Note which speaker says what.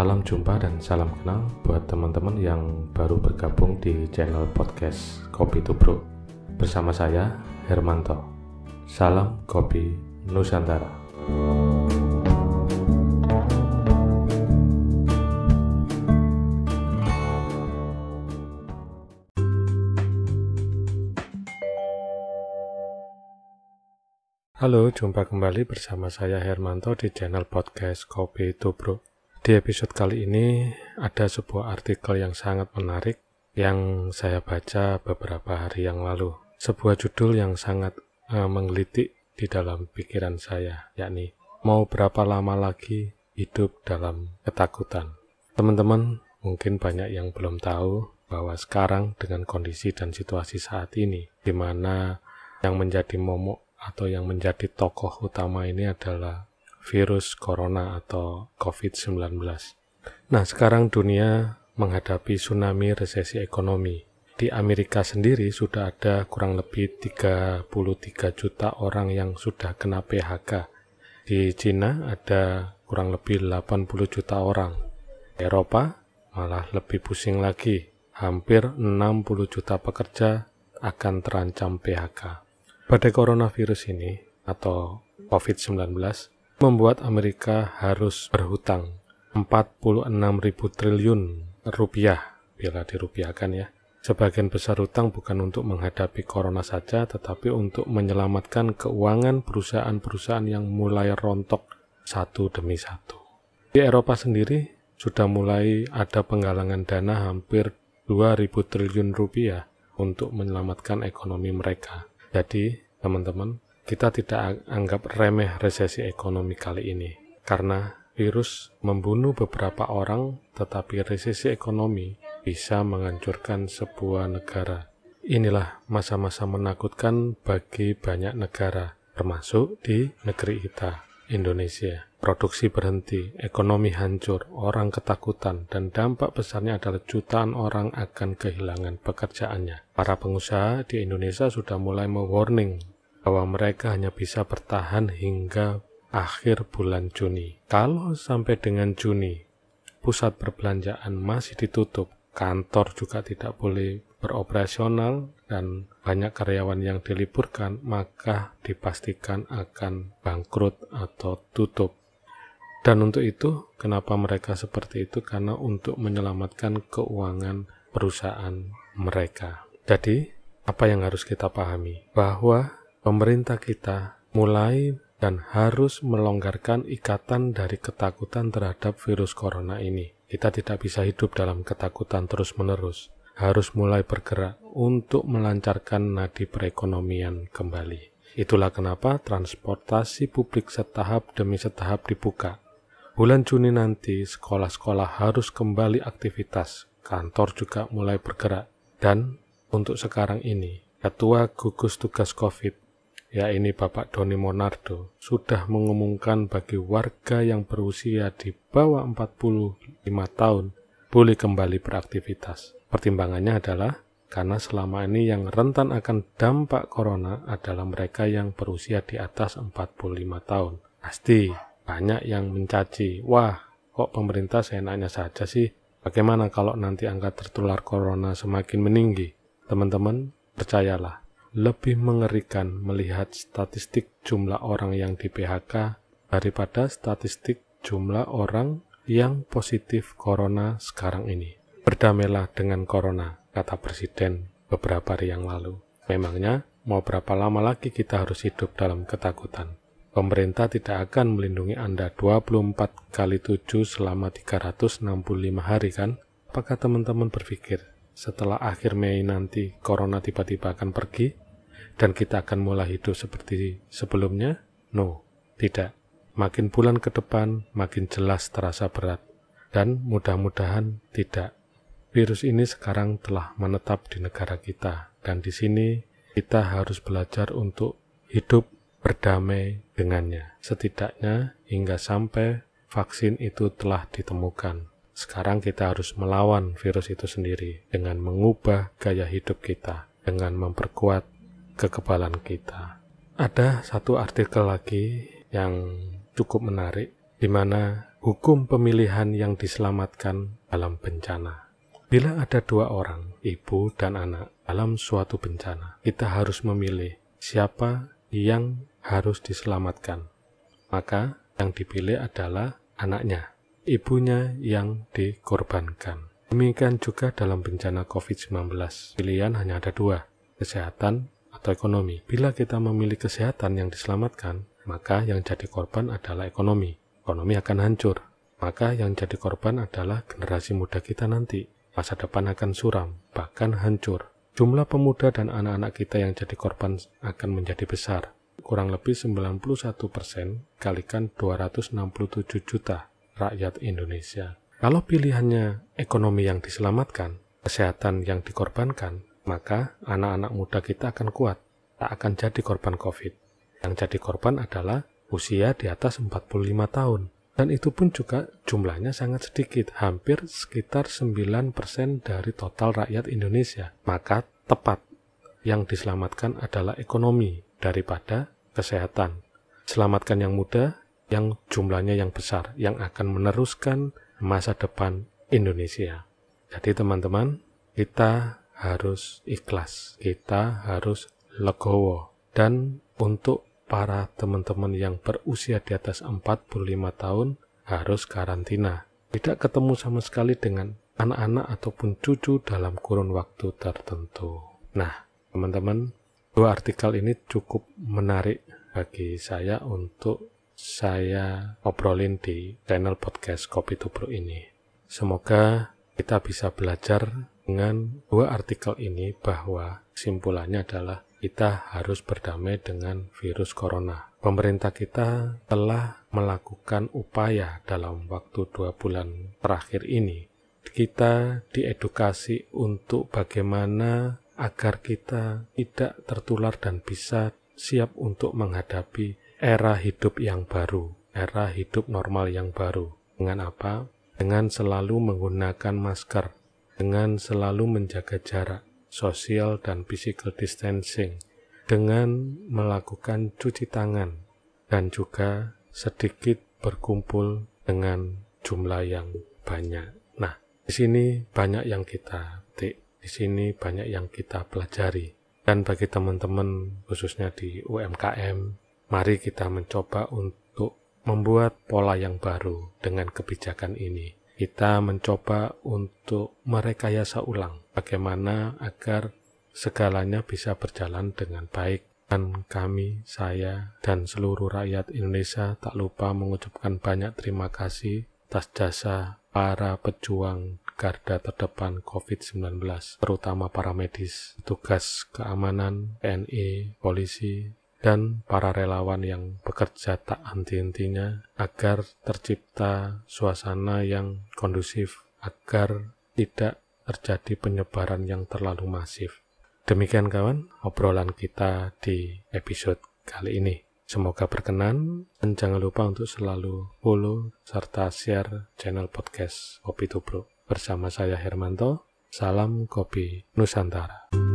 Speaker 1: Salam jumpa dan salam kenal buat teman-teman yang baru bergabung di channel podcast Kopi Tubro. Bersama saya, Hermanto. Salam Kopi Nusantara. Halo, jumpa kembali bersama saya Hermanto di channel podcast Kopi Tubro. Di episode kali ini ada sebuah artikel yang sangat menarik yang saya baca beberapa hari yang lalu. Sebuah judul yang sangat uh, menggelitik di dalam pikiran saya, yakni mau berapa lama lagi hidup dalam ketakutan. Teman-teman mungkin banyak yang belum tahu bahwa sekarang dengan kondisi dan situasi saat ini, di mana yang menjadi momok atau yang menjadi tokoh utama ini adalah virus corona atau COVID-19. Nah, sekarang dunia menghadapi tsunami resesi ekonomi. Di Amerika sendiri sudah ada kurang lebih 33 juta orang yang sudah kena PHK. Di Cina ada kurang lebih 80 juta orang. Eropa malah lebih pusing lagi. Hampir 60 juta pekerja akan terancam PHK. Badai coronavirus ini atau COVID-19 membuat Amerika harus berhutang 46 ribu triliun rupiah bila dirupiahkan ya. Sebagian besar hutang bukan untuk menghadapi corona saja, tetapi untuk menyelamatkan keuangan perusahaan-perusahaan yang mulai rontok satu demi satu. Di Eropa sendiri sudah mulai ada penggalangan dana hampir 2000 triliun rupiah untuk menyelamatkan ekonomi mereka. Jadi, teman-teman, kita tidak anggap remeh resesi ekonomi kali ini, karena virus membunuh beberapa orang, tetapi resesi ekonomi bisa menghancurkan sebuah negara. Inilah masa-masa menakutkan bagi banyak negara, termasuk di negeri kita, Indonesia. Produksi berhenti, ekonomi hancur, orang ketakutan, dan dampak besarnya adalah jutaan orang akan kehilangan pekerjaannya. Para pengusaha di Indonesia sudah mulai mewarning bahwa mereka hanya bisa bertahan hingga akhir bulan Juni. Kalau sampai dengan Juni, pusat perbelanjaan masih ditutup, kantor juga tidak boleh beroperasional, dan banyak karyawan yang diliburkan, maka dipastikan akan bangkrut atau tutup. Dan untuk itu, kenapa mereka seperti itu? Karena untuk menyelamatkan keuangan perusahaan mereka. Jadi, apa yang harus kita pahami? Bahwa pemerintah kita mulai dan harus melonggarkan ikatan dari ketakutan terhadap virus corona ini. Kita tidak bisa hidup dalam ketakutan terus-menerus. Harus mulai bergerak untuk melancarkan nadi perekonomian kembali. Itulah kenapa transportasi publik setahap demi setahap dibuka. Bulan Juni nanti sekolah-sekolah harus kembali aktivitas, kantor juga mulai bergerak. Dan untuk sekarang ini, Ketua Gugus Tugas COVID ya ini Bapak Doni Monardo, sudah mengumumkan bagi warga yang berusia di bawah 45 tahun boleh kembali beraktivitas. Pertimbangannya adalah karena selama ini yang rentan akan dampak corona adalah mereka yang berusia di atas 45 tahun. Pasti banyak yang mencaci, wah kok pemerintah seenaknya saja sih? Bagaimana kalau nanti angka tertular corona semakin meninggi? Teman-teman, percayalah, lebih mengerikan melihat statistik jumlah orang yang di PHK daripada statistik jumlah orang yang positif corona sekarang ini. Berdamailah dengan corona, kata Presiden beberapa hari yang lalu. Memangnya mau berapa lama lagi kita harus hidup dalam ketakutan? Pemerintah tidak akan melindungi Anda 24 kali 7 selama 365 hari kan? Apakah teman-teman berpikir setelah akhir Mei nanti corona tiba-tiba akan pergi? dan kita akan mulai hidup seperti sebelumnya? No, tidak. Makin bulan ke depan, makin jelas terasa berat. Dan mudah-mudahan tidak. Virus ini sekarang telah menetap di negara kita, dan di sini kita harus belajar untuk hidup berdamai dengannya. Setidaknya hingga sampai vaksin itu telah ditemukan. Sekarang kita harus melawan virus itu sendiri dengan mengubah gaya hidup kita, dengan memperkuat kekebalan kita. Ada satu artikel lagi yang cukup menarik, di mana hukum pemilihan yang diselamatkan dalam bencana. Bila ada dua orang, ibu dan anak, dalam suatu bencana, kita harus memilih siapa yang harus diselamatkan. Maka yang dipilih adalah anaknya, ibunya yang dikorbankan. Demikian juga dalam bencana COVID-19, pilihan hanya ada dua, kesehatan atau ekonomi. Bila kita memilih kesehatan yang diselamatkan, maka yang jadi korban adalah ekonomi. Ekonomi akan hancur. Maka yang jadi korban adalah generasi muda kita nanti. Masa depan akan suram, bahkan hancur. Jumlah pemuda dan anak-anak kita yang jadi korban akan menjadi besar. Kurang lebih 91 persen kalikan 267 juta rakyat Indonesia. Kalau pilihannya ekonomi yang diselamatkan, kesehatan yang dikorbankan, maka anak-anak muda kita akan kuat, tak akan jadi korban COVID. Yang jadi korban adalah usia di atas 45 tahun. Dan itu pun juga jumlahnya sangat sedikit, hampir sekitar 9% dari total rakyat Indonesia. Maka tepat yang diselamatkan adalah ekonomi daripada kesehatan. Selamatkan yang muda, yang jumlahnya yang besar, yang akan meneruskan masa depan Indonesia. Jadi teman-teman, kita harus ikhlas, kita harus legowo. Dan untuk para teman-teman yang berusia di atas 45 tahun harus karantina. Tidak ketemu sama sekali dengan anak-anak ataupun cucu dalam kurun waktu tertentu. Nah, teman-teman, dua artikel ini cukup menarik bagi saya untuk saya obrolin di channel podcast Kopi Tubruk ini. Semoga kita bisa belajar dengan dua artikel ini bahwa simpulannya adalah kita harus berdamai dengan virus corona. Pemerintah kita telah melakukan upaya dalam waktu dua bulan terakhir ini. Kita diedukasi untuk bagaimana agar kita tidak tertular dan bisa siap untuk menghadapi era hidup yang baru, era hidup normal yang baru. Dengan apa? Dengan selalu menggunakan masker, dengan selalu menjaga jarak, sosial dan physical distancing, dengan melakukan cuci tangan, dan juga sedikit berkumpul dengan jumlah yang banyak. Nah, di sini banyak yang kita petik, di sini banyak yang kita pelajari. Dan bagi teman-teman khususnya di UMKM, Mari kita mencoba untuk membuat pola yang baru dengan kebijakan ini. Kita mencoba untuk merekayasa ulang bagaimana agar segalanya bisa berjalan dengan baik. Dan kami, saya, dan seluruh rakyat Indonesia tak lupa mengucapkan banyak terima kasih atas jasa para pejuang garda terdepan COVID-19, terutama para medis, tugas keamanan, TNI, polisi, dan para relawan yang bekerja tak henti-hentinya agar tercipta suasana yang kondusif agar tidak terjadi penyebaran yang terlalu masif. Demikian kawan, obrolan kita di episode kali ini. Semoga berkenan dan jangan lupa untuk selalu follow serta share channel podcast Kopi Tubruk. Bersama saya Hermanto, salam kopi Nusantara.